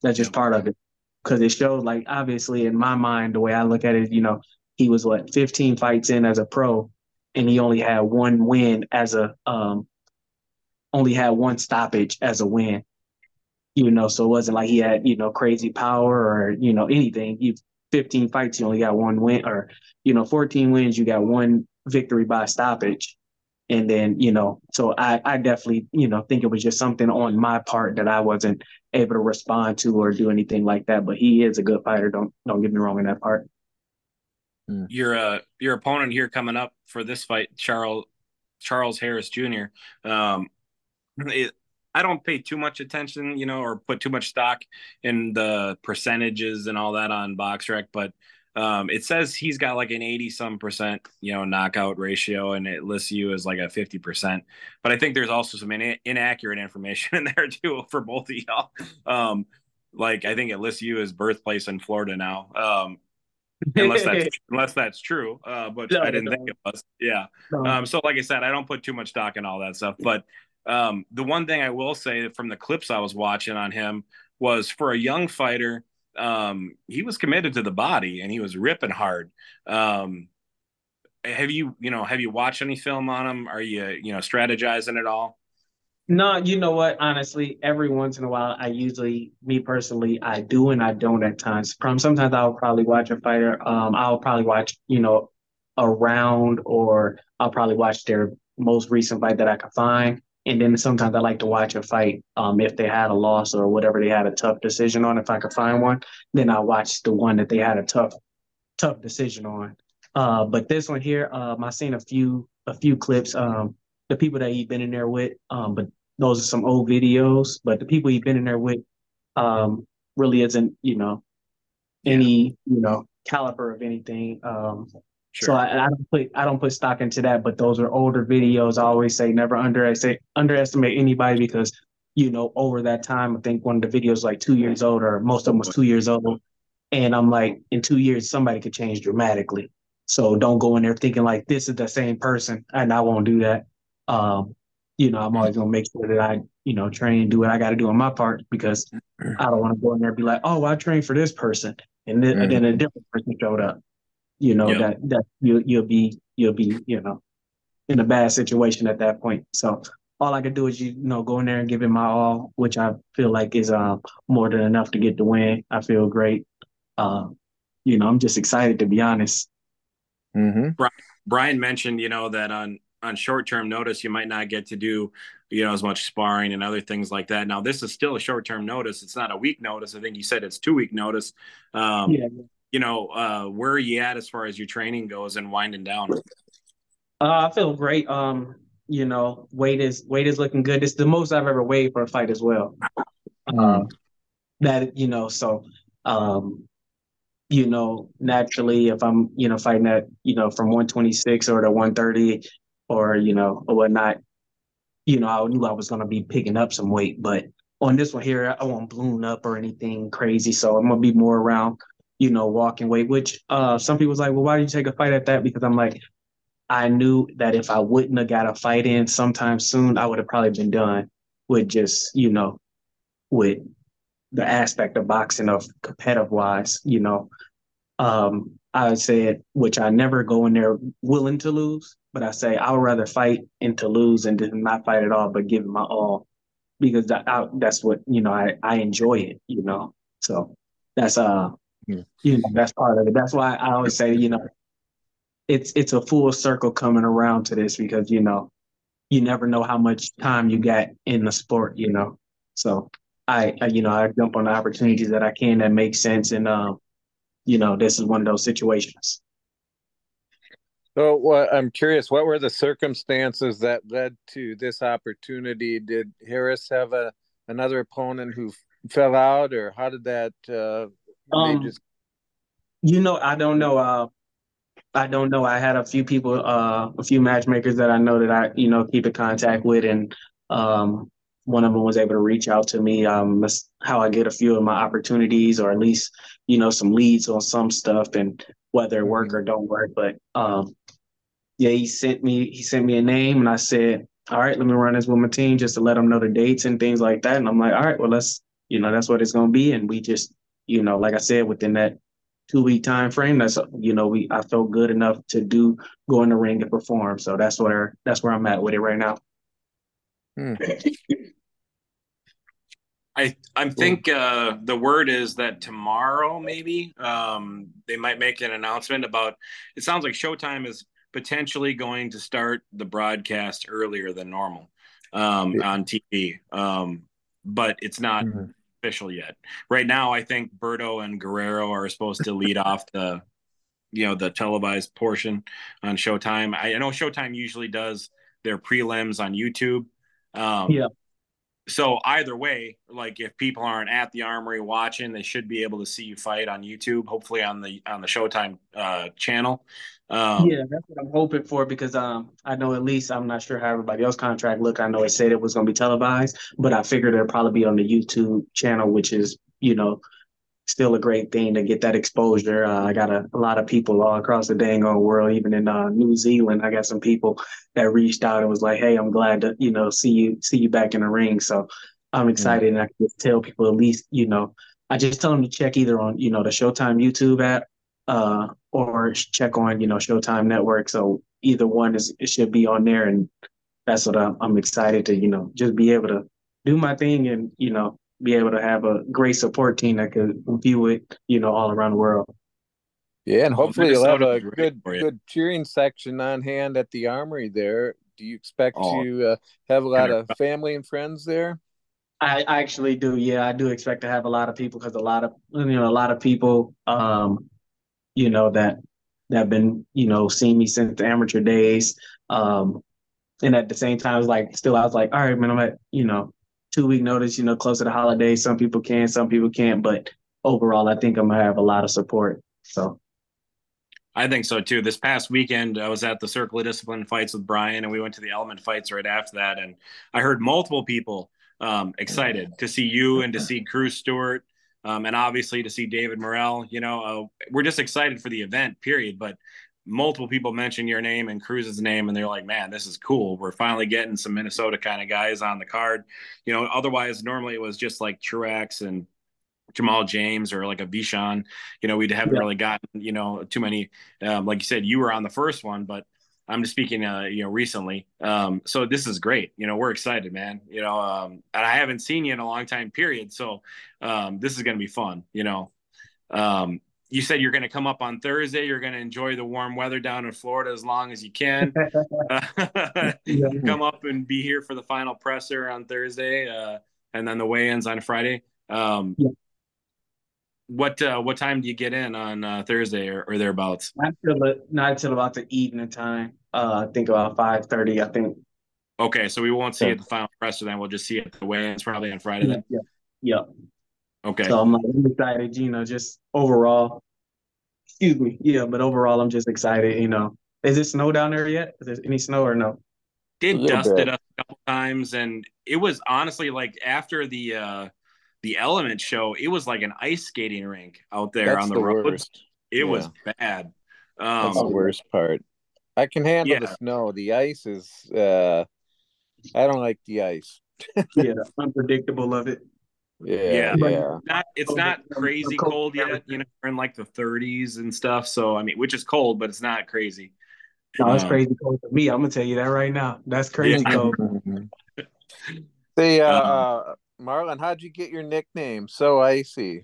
that's just part of it because it showed like obviously in my mind the way I look at it, you know, he was what 15 fights in as a pro, and he only had one win as a um, only had one stoppage as a win. You know, so it wasn't like he had you know crazy power or you know anything. You 15 fights, you only got one win, or you know 14 wins, you got one victory by stoppage. And then, you know, so I, I definitely, you know, think it was just something on my part that I wasn't able to respond to or do anything like that. But he is a good fighter. Don't don't get me wrong in that part. Hmm. Your uh your opponent here coming up for this fight, Charles Charles Harris Jr. Um, it, I don't pay too much attention, you know, or put too much stock in the percentages and all that on BoxRec, but um, it says he's got like an 80 some percent, you know, knockout ratio, and it lists you as like a 50 percent. But I think there's also some in- inaccurate information in there too for both of y'all. Um, like I think it lists you as birthplace in Florida now. Um, unless that's unless that's true. Uh, but no, I didn't no. think it was. Yeah. No. Um, so like I said, I don't put too much stock in all that stuff. But um, the one thing I will say from the clips I was watching on him was for a young fighter, um, he was committed to the body and he was ripping hard. Um, have you, you know, have you watched any film on him? Are you, you know, strategizing at all? No, you know what? Honestly, every once in a while, I usually, me personally, I do and I don't at times. Sometimes I'll probably watch a fighter. Um, I'll probably watch, you know, a round, or I'll probably watch their most recent fight that I can find. And then sometimes I like to watch a fight um, if they had a loss or whatever they had a tough decision on. If I could find one, then I watch the one that they had a tough, tough decision on. Uh, but this one here, um, I seen a few a few clips. Um, the people that he's been in there with, um, but those are some old videos. But the people he's been in there with, um, really isn't you know any you know caliber of anything. Um, Sure. So I, I, don't put I don't put stock into that, but those are older videos. I always say never underestimate underestimate anybody because you know over that time I think one of the videos like two years old or most of them was two years old, and I'm like in two years somebody could change dramatically. So don't go in there thinking like this is the same person, and I won't do that. Um, you know I'm always gonna make sure that I you know train and do what I got to do on my part because I don't want to go in there and be like oh I trained for this person and then, mm-hmm. and then a different person showed up you know yep. that that you you'll be you'll be you know in a bad situation at that point. So all I could do is you know go in there and give it my all, which I feel like is um more than enough to get the win. I feel great. Um, you know, I'm just excited to be honest. Mm-hmm. Brian, Brian mentioned, you know, that on on short term notice you might not get to do you know as much sparring and other things like that. Now this is still a short term notice. It's not a week notice. I think you said it's two week notice. Um, yeah you know, uh, where are you at as far as your training goes and winding down? Uh, I feel great. Um, you know, weight is weight is looking good. It's the most I've ever weighed for a fight as well. Um, that you know, so um, you know, naturally, if I'm you know fighting at you know from 126 or to 130 or you know or whatnot, you know, I knew I was gonna be picking up some weight, but on this one here, I won't balloon up or anything crazy. So I'm gonna be more around you know, walking weight, which uh, some people's like, well, why did you take a fight at that? Because I'm like, I knew that if I wouldn't have got a fight in sometime soon, I would have probably been done with just, you know, with the aspect of boxing of competitive wise, you know. Um, I said, which I never go in there willing to lose, but I say I would rather fight and to lose and to not fight at all, but give it my all because that, I, that's what you know I I enjoy it, you know. So that's uh yeah. You know, that's part of it. That's why I always say, you know, it's it's a full circle coming around to this because you know, you never know how much time you got in the sport, you know. So I, I you know, I jump on the opportunities that I can that make sense, and um, you know, this is one of those situations. So, well, I'm curious, what were the circumstances that led to this opportunity? Did Harris have a another opponent who fell out, or how did that uh, um, just... You know, I don't know. Uh, I don't know. I had a few people, uh, a few matchmakers that I know that I, you know, keep in contact with, and um, one of them was able to reach out to me. Um, that's how I get a few of my opportunities, or at least, you know, some leads on some stuff, and whether it work mm-hmm. or don't work. But um, yeah, he sent me he sent me a name, and I said, all right, let me run this with my team just to let them know the dates and things like that. And I'm like, all right, well, let's, you know, that's what it's gonna be, and we just you know, like I said, within that two week time frame, that's you know, we I felt good enough to do go in the ring and perform. So that's where that's where I'm at with it right now. Hmm. I I think uh, the word is that tomorrow maybe um, they might make an announcement about. It sounds like Showtime is potentially going to start the broadcast earlier than normal um, yeah. on TV, um, but it's not mm-hmm. Official yet. Right now, I think Berto and Guerrero are supposed to lead off the, you know, the televised portion on Showtime. I, I know Showtime usually does their prelims on YouTube. Um, yeah so either way, like if people aren't at the armory watching, they should be able to see you fight on YouTube, hopefully on the on the Showtime uh, channel. Um, yeah, that's what I'm hoping for because um, I know at least I'm not sure how everybody else contract look. I know it said it was going to be televised, but I figured it'll probably be on the YouTube channel, which is you know still a great thing to get that exposure. Uh, I got a, a, lot of people all across the dang old world, even in uh, New Zealand. I got some people that reached out and was like, "Hey, I'm glad to you know see you see you back in the ring." So I'm excited, mm-hmm. and I can just tell people at least you know I just tell them to check either on you know the Showtime YouTube app uh, or check on you know Showtime Network. So either one is it should be on there, and that's what I'm, I'm excited to you know just be able to do my thing and you know be able to have a great support team that could view it, you know, all around the world. Yeah, and hopefully you'll have a good good cheering section on hand at the armory there. Do you expect oh, to uh, have a lot of family and friends there? I, I actually do. Yeah, I do expect to have a lot of people because a lot of you know a lot of people, um, you know that that have been you know seeing me since the amateur days. Um, and at the same time, I was like, still, I was like, all right, man, I'm at you know two week notice, you know, close to the holidays. Some people can, some people can't, but overall, I think I'm gonna have a lot of support. So. I think so too. This past weekend, I was at the Circle of Discipline fights with Brian, and we went to the Element fights right after that. And I heard multiple people um, excited to see you and to see Cruz Stewart, um, and obviously to see David Morrell. You know, uh, we're just excited for the event, period. But multiple people mention your name and Cruz's name, and they're like, "Man, this is cool. We're finally getting some Minnesota kind of guys on the card." You know, otherwise normally it was just like Truax and Jamal James or like a Vishan. You know, we haven't yeah. really gotten you know too many. Um, like you said, you were on the first one, but I'm just speaking, uh, you know, recently. Um, so this is great. You know, we're excited, man. You know, um, and I haven't seen you in a long time, period. So um, this is going to be fun. You know, um, you said you're going to come up on Thursday. You're going to enjoy the warm weather down in Florida as long as you can. Come up and be here for the final presser on Thursday, uh, and then the weigh-ins on Friday. Um, yeah. What uh, what time do you get in on uh, Thursday or, or thereabouts? Not until not until about the evening time. Uh, I think about five thirty. I think. Okay, so we won't see yeah. at the final presser then. We'll just see it the weigh-ins probably on Friday then. Yeah. yeah. Okay. So I'm like I'm excited, you know, just overall. Excuse me. Yeah, but overall I'm just excited, you know. Is it snow down there yet? Is there any snow or no? Did dusted us a couple times and it was honestly like after the uh the element show, it was like an ice skating rink out there That's on the, the road. Worst. It yeah. was bad. Um, That's the worst part. I can handle yeah. the snow. The ice is uh I don't like the ice. yeah, unpredictable of it. Yeah, yeah. yeah. Not, it's not crazy cold yet. You know, we're in like the 30s and stuff. So I mean, which is cold, but it's not crazy. No, it's um, crazy cold for me. I'm gonna tell you that right now. That's crazy yeah. cold. Say, uh, um, Marlin, how'd you get your nickname? So Icey.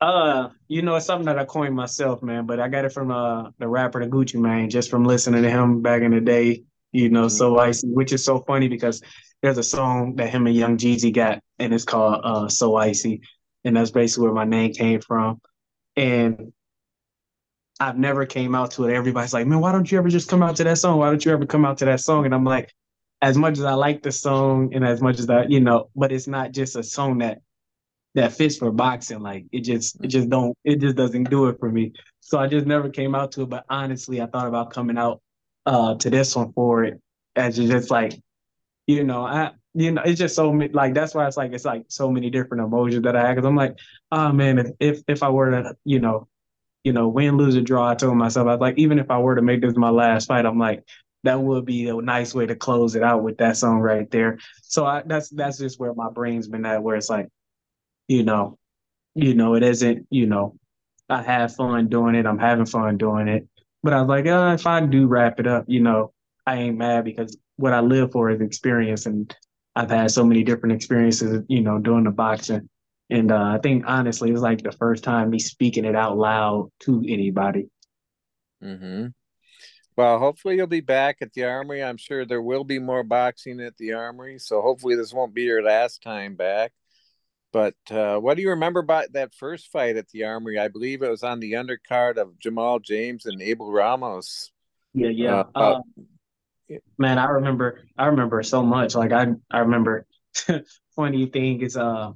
Uh, you know, it's something that I coined myself, man. But I got it from uh the rapper, the Gucci Mane, just from listening to him back in the day. You know, mm-hmm. so icy, which is so funny because there's a song that him and Young Jeezy got, and it's called uh, "So Icy," and that's basically where my name came from. And I've never came out to it. Everybody's like, "Man, why don't you ever just come out to that song? Why don't you ever come out to that song?" And I'm like, as much as I like the song, and as much as I, you know, but it's not just a song that that fits for boxing. Like it just, it just don't, it just doesn't do it for me. So I just never came out to it. But honestly, I thought about coming out uh, to this one for it as just like you know, I you know, it's just so like that's why it's like it's like so many different emotions that I have. Cause I'm like, oh man, if if, if I were to, you know, you know, win, lose, or draw, I told myself I was like, even if I were to make this my last fight, I'm like, that would be a nice way to close it out with that song right there. So I, that's that's just where my brain's been at, where it's like, you know, you know, it isn't, you know, I have fun doing it. I'm having fun doing it. But I was like, oh, if I do wrap it up, you know, I ain't mad because what I live for is experience, and I've had so many different experiences, you know, doing the boxing. And uh, I think honestly, it's like the first time me speaking it out loud to anybody. Hmm. Well, hopefully you'll be back at the Armory. I'm sure there will be more boxing at the Armory, so hopefully this won't be your last time back. But uh, what do you remember about that first fight at the Armory? I believe it was on the undercard of Jamal James and Abel Ramos. Yeah, yeah. Uh, uh, man, I remember. I remember so much. Like I, I remember. funny thing is, uh,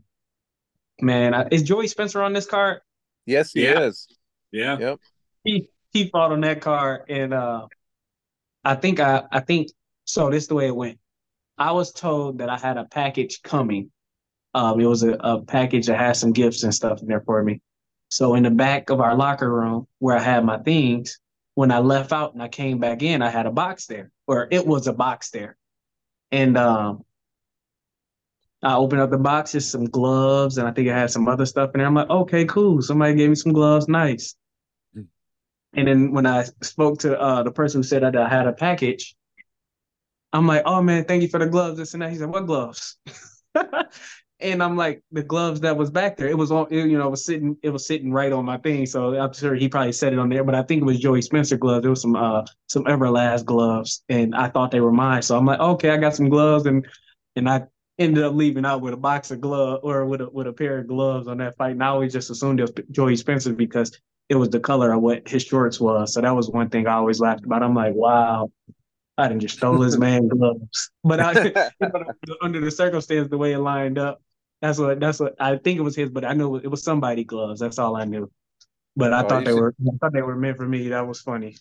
man, I, is Joey Spencer on this card? Yes, he Yeah. is. Yeah. Yep. he he fought on that card and uh I think I I think so this is the way it went. I was told that I had a package coming. Um it was a, a package that had some gifts and stuff in there for me. So in the back of our locker room where I had my things, when I left out and I came back in, I had a box there. Or it was a box there. And um I opened up the box, just some gloves, and I think I had some other stuff in there. I'm like, okay, cool. Somebody gave me some gloves, nice. And then when I spoke to uh, the person who said that I had a package, I'm like, oh man, thank you for the gloves, this and that. He said, what gloves? and I'm like, the gloves that was back there, it was on, it, you know, it was sitting, it was sitting right on my thing. So I'm sure he probably said it on there, but I think it was Joey Spencer gloves. It was some uh some Everlast gloves, and I thought they were mine. So I'm like, okay, I got some gloves, and and I ended up leaving out with a box of glove or with a with a pair of gloves on that fight. And I always just assumed it was Joey Spencer because it was the color of what his shorts was. So that was one thing I always laughed about. I'm like, wow, I didn't just stole his man gloves. But I, under the circumstance, the way it lined up, that's what that's what I think it was his, but I know it was somebody gloves. That's all I knew. But I Oh, thought they should- were I thought they were meant for me. That was funny.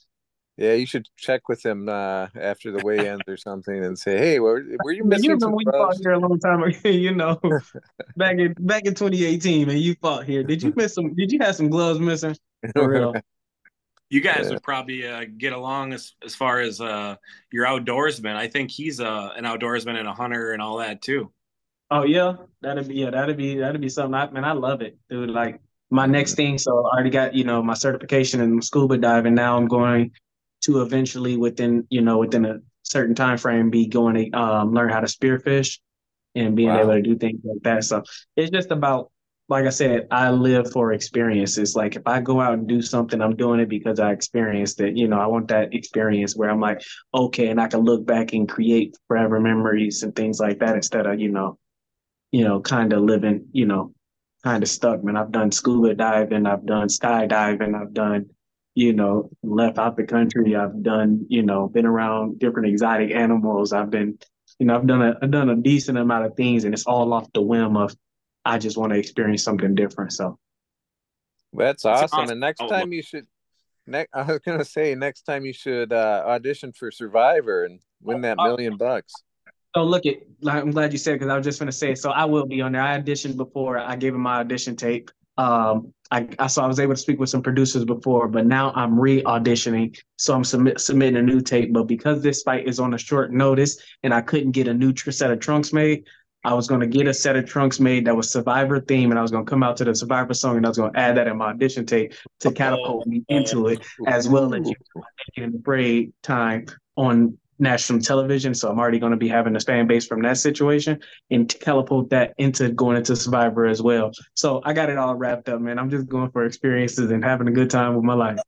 Yeah, you should check with him uh, after the weigh-ins or something and say, "Hey, were, were you Man, you missing some remember when you fought here a long time ago, you know, back in back in 2018, and you fought here. Did you miss some? Did you have some gloves missing? For real. You guys Yeah. would probably uh, get along as as far as uh, your outdoorsman. I think he's uh, an outdoorsman and a hunter and all that too. Oh yeah, that'd be yeah, that'd be that'd be something. I man, I love it, dude. Like my next thing, so I already got you know my certification in scuba diving. Now I'm going to eventually within you know within a certain time frame be going to um, learn how to spearfish and being Wow. able to do things like that. So it's just about like I said, I live for experiences. Like if I go out and do something, I'm doing it because I experienced it. You know, I want that experience where I'm like, okay, and I can look back and create forever memories and things like that instead of you know you know, kind of living, you know, kind of stuck, man. I've done scuba diving, I've done skydiving, I've done, you know, left out the country, I've done, you know, been around different exotic animals. I've been, you know, I've done a I've done a decent amount of things and it's all off the whim of I just want to experience something different. So That's That's awesome. awesome And next outlook. time you should. Ne- I was gonna say next time you should uh, audition for Survivor and win that Uh, million bucks. So look at, I'm glad you said because I was just gonna say. So I will be on there. I auditioned before. I gave him my audition tape. Um, I, I so I was able to speak with some producers before, but now I'm re-auditioning. So I'm submit, submitting a new tape. But because this fight is on a short notice and I couldn't get a new tr- set of trunks made, I was gonna get a set of trunks made that was Survivor theme, and I was gonna come out to the Survivor song, and I was gonna add that in my audition tape to catapult me into it as well as in Braid time on national television. So I'm already going to be having a fan base from that situation and catapult that into going into Survivor as well. So I got it all wrapped up, man. I'm just going for experiences and having a good time with my life.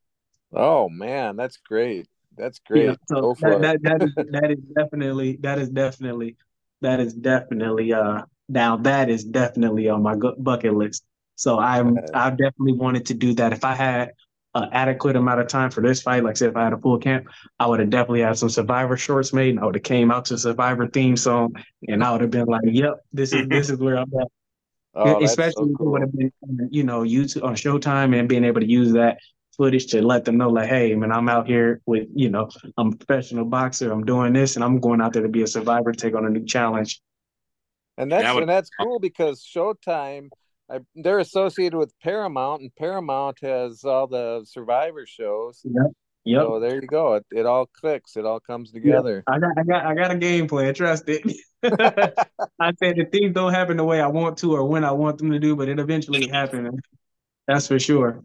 Oh man, that's great. That's great. Yeah, so Go for that, it. that, that is that is definitely that is definitely that is definitely uh now that is definitely on my bucket list. So I'm I definitely wanted to do that. If I had an adequate amount of time for this fight, like I said, if I had a full camp, I would have definitely had some Survivor shorts made, and I would have came out to Survivor theme song, and I would have been like, "Yep, this is this is where I'm at." oh, Especially so if it cool. would have been, you know, YouTube on Showtime and being able to use that footage to let them know, like, hey, man, I'm out here with, you know, I'm a professional boxer, I'm doing this, and I'm going out there to be a survivor, take on a new challenge. And that's That would- and that's cool because Showtime, I, they're associated with Paramount, and Paramount has all the Survivor shows. Yep. So there you go. It, it all clicks. It all comes together. I got, I got, I got a game plan. Trust it. I said the things don't happen the way I want to or when I want them to do, but it eventually happens. That's for sure.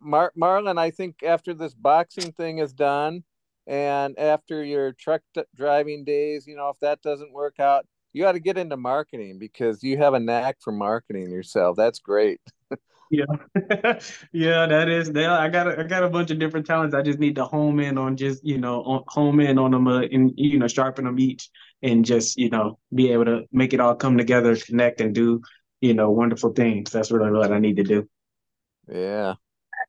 Mar- Marlin, I think after this boxing thing is done, and after your truck d- driving days, you know, if that doesn't work out, you got to get into marketing because you have a knack for marketing yourself. That's great. Yeah, yeah, that is. They, I got a, I got a bunch of different talents. I just need to home in on just you know on, home in on them uh, and you know sharpen them each and just you know be able to make it all come together, connect, and do you know wonderful things. That's really what I need to do. Yeah,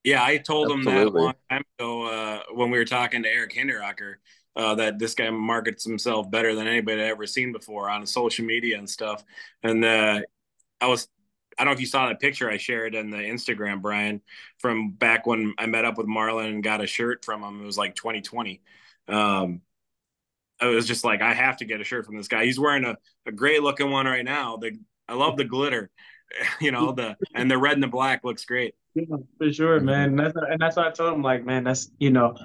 yeah. I told Absolutely. him that a long time ago uh, when we were talking to Eric Hinderaker uh, that this guy markets himself better than anybody I've ever seen before on social media and stuff. And uh, I was, I don't know if you saw that picture I shared in the Instagram, Brian, from back when I met up with Marlin and got a shirt from him. It was like 2020. Um, I was just like, I have to get a shirt from this guy. He's wearing a, a great looking one right now. The I love the glitter, you know, the and the red and the black looks great. Yeah, for sure, man. That's and that's what I told him. Like, man, that's you know,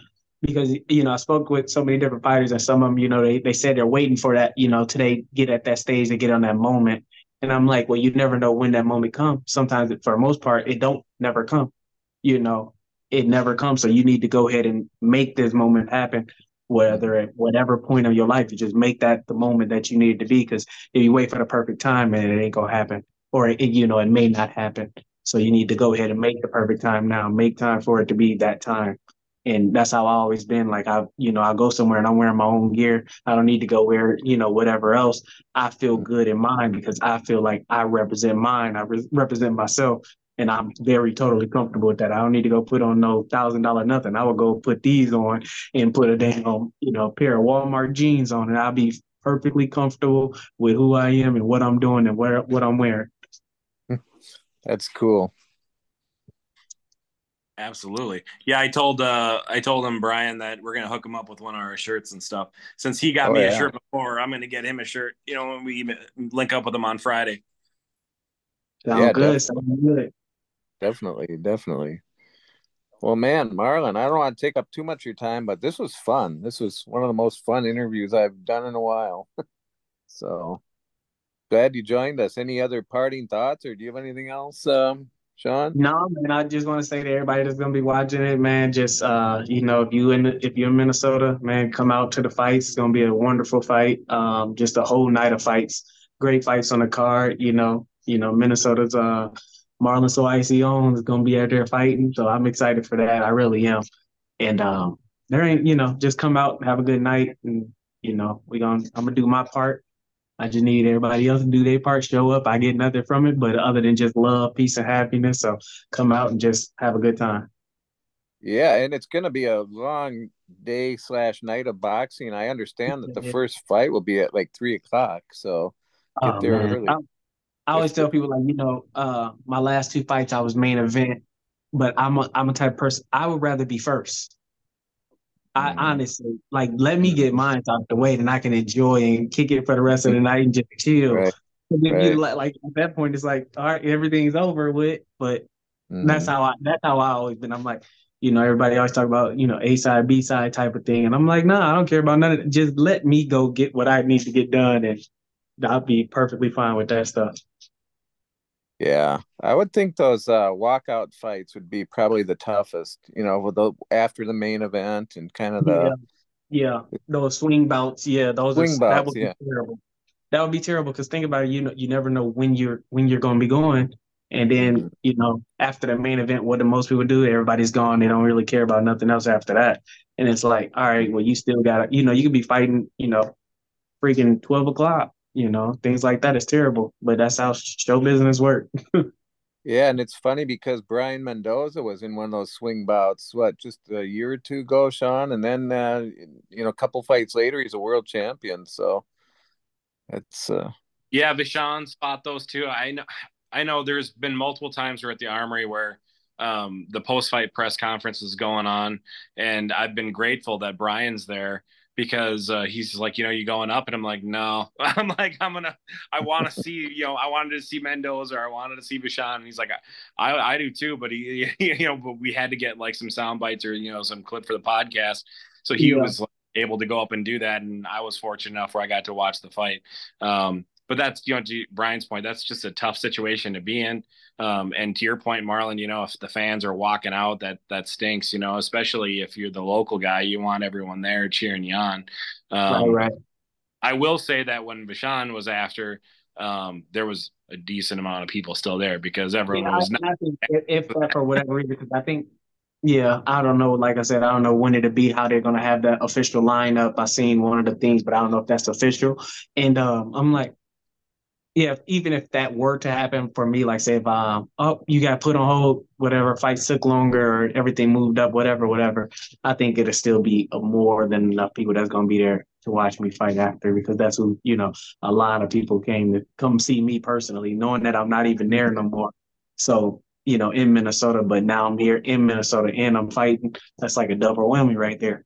because you know I spoke with so many different fighters and some of them you know they they said they're waiting for that you know today get at that stage to get on that moment. And I'm like well you never know when that moment comes sometimes for the most part it don't never come you know it never comes. So you need to go ahead and make this moment happen whether at whatever point of your life you just make that the moment that you need to be because if you wait for the perfect time and it ain't gonna happen. Or it, you know it may not happen. So you need to go ahead and make the perfect time now. Make time for it to be that time and that's how I always been. Like I, you know, I go somewhere and I'm wearing my own gear. I don't need to go wear, you know, whatever else. I feel mm-hmm. good in mine because I feel like I represent mine. I re- represent myself, and I'm very totally comfortable with that. I don't need to go put on no thousand dollar nothing. I will go put these on and put a damn, you know, pair of Walmart jeans on, and I'll be perfectly comfortable with who I am and what I'm doing and where what I'm wearing. That's cool. Absolutely. Yeah, I told uh I told him Brian that we're gonna hook him up with one of our shirts and stuff. Since he got oh, me yeah. a shirt before, I'm gonna get him a shirt. You know, when we link up with him on Friday. Sound yeah, good. Sound good. Definitely, definitely. Well, man, Marlin, I don't want to take up too much of your time, but this was fun. This was one of the most fun interviews I've done in a while. so glad you joined us. Any other parting thoughts, or do you have anything else um, Sean? No, man. I just want to say to everybody that's gonna be watching it, man. Just uh, you know, if you in if you're in Minnesota, man, come out to the fights. It's gonna be a wonderful fight. Um, just a whole night of fights. Great fights on the card. You know, you know, Minnesota's uh Marlin So Icey Sims is gonna be out there fighting. So I'm excited for that. I really am. And um, there ain't you know, just come out, have a good night, and you know, we gonna I'm gonna do my part I just need everybody else to do their part, show up. I get nothing from it, but other than just love, peace, and happiness. So come out and just have a good time. Yeah, and it's going to be a long day slash night of boxing. I understand that the first fight will be at like three o'clock, so get oh, there man. early. I, I always tell people like, you know, uh, my last two fights I was main event, but I'm a I'm a type of person I would rather be first. I mm-hmm. honestly like let me get mine out the way, then I can enjoy and kick it for the rest of the night and just chill. Right. Right. You, like, like, at that point, it's like all right, everything's over with. But mm-hmm. that's how I that's how I always been. I'm like, you know, everybody always talk about you know A side, B side type of thing, and I'm like, no, nah, I don't care about none of it. Just let me go get what I need to get done, and I'll be perfectly fine with that stuff. Yeah, I would think those uh, walkout fights would be probably the toughest. You know, with the after the main event and kind of the yeah, yeah. those swing bouts. Yeah, those swing are, bouts. That would yeah. be terrible. That would be terrible because think about it. You know, you never know when you're when you're going to be going, and then mm-hmm. you know after the main event, what do most people do? Everybody's gone. They don't really care about nothing else after that. And it's like, all right, well, you still got to, you know, you could be fighting, you know, freaking twelve o'clock you know, things like that is terrible, but that's how show business work. yeah, and it's funny because Brian Mendoza was in one of those swing bouts, what, just a year or two ago, Sean, and then uh, you know, a couple fights later, he's a world champion. So it's uh yeah, Vishan's fought those two. I know, I know. There's been multiple times we're at the Armory where um, the post fight press conference is going on, and I've been grateful that Brian's there because uh, he's like, you know, you going up, and I'm like, no, I'm like, I'm gonna, I want to see, you know, I wanted to see Mendoza, or I wanted to see Bashan, and he's like, I, I do too, but he, you know, but we had to get like some sound bites or you know some clip for the podcast, so he yeah. was like, able to go up and do that, and I was fortunate enough where I got to watch the fight. Um, but that's you know to Brian's point, that's just a tough situation to be in. Um, and to your point, Marlin, you know, if the fans are walking out, that that stinks. You know, especially if you're the local guy, you want everyone there cheering you on. Um, right, right. I will say that when Bashan was after, um, there was a decent amount of people still there because everyone yeah, was I, not. I think if, if for whatever reason, because I think, yeah, I don't know. Like I said, I don't know when it'll be, how they're gonna have that official lineup. I seen one of the things, but I don't know if that's official. And um, I'm like, yeah, even if that were to happen for me, like say if um oh you got put on hold, whatever fights took longer or everything moved up, whatever, whatever, I think it'll still be more than enough people that's gonna be there to watch me fight after because that's who you know a lot of people came to come see me personally, knowing that I'm not even there no more. So you know in Minnesota, but now I'm here in Minnesota and I'm fighting. That's like a double whammy right there.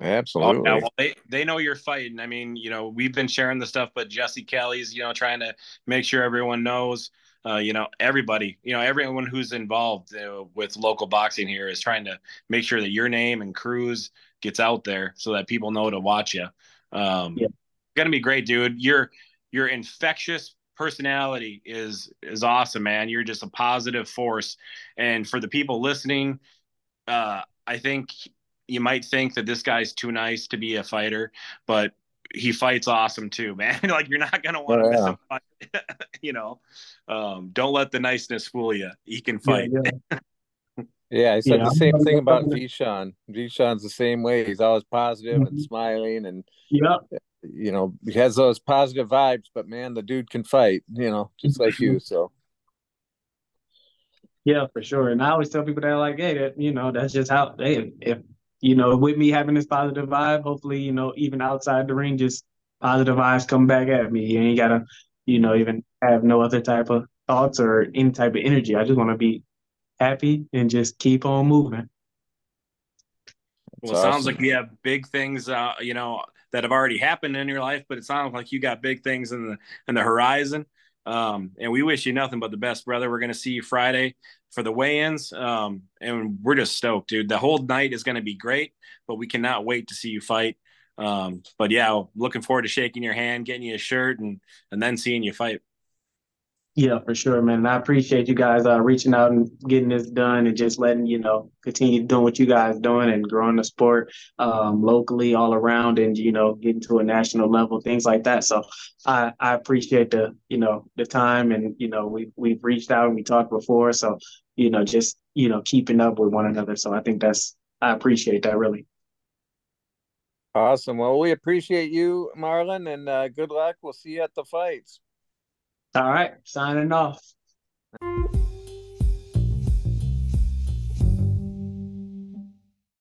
Absolutely. Oh, well, they they know you're fighting. I mean, you know, we've been sharing the stuff, but Jesse Kelly's, you know, trying to make sure everyone knows. Uh, you know, everybody, you know, everyone who's involved uh, with local boxing here is trying to make sure that your name and Cruz gets out there so that people know to watch you. Um, yeah. Gonna be great, dude. Your your infectious personality is is awesome, man. You're just a positive force, and for the people listening, uh, I think you might think that this guy's too nice to be a fighter, but he fights awesome too, man. like you're not gonna want to oh, yeah. miss him. you know, um, don't let the niceness fool you. He can fight. Yeah, yeah. yeah I said the same thing about Vishan. Vishan's the same way. He's always positive mm-hmm. and smiling, and yeah, you know, he has those positive vibes. But man, the dude can fight. You know, just like you. So. Yeah, for sure. And I always tell people that like, hey, that you know, that's just how they if you know, with me having this positive vibe, hopefully, you know, even outside the ring, just positive vibes come back at me. You ain't gotta, you know, even have no other type of thoughts or any type of energy. I just want to be happy and just keep on moving. Well, it sounds like you have big things, uh, you know, that have already happened in your life, but it sounds like you got big things in the in the horizon. Um, and we wish you nothing but the best, brother. We're going to see you Friday for the weigh-ins, um, and we're just stoked, dude. The whole night is going to be great, but we cannot wait to see you fight. Um, but yeah, looking forward to shaking your hand, getting you a shirt, and and then seeing you fight. Yeah, for sure, man. And I appreciate you guys uh, reaching out and getting this done and just letting, you know, continue doing what you guys doing and growing the sport um, locally all around and, you know, getting to a national level, things like that. So I, I appreciate the, you know, the time and, you know, we, we've reached out and we talked before. So, you know, just, you know, keeping up with one another. So I think that's, I appreciate that really. Awesome. Well, we appreciate you, Marlin, and uh, good luck. We'll see you at the fights. All right, signing off.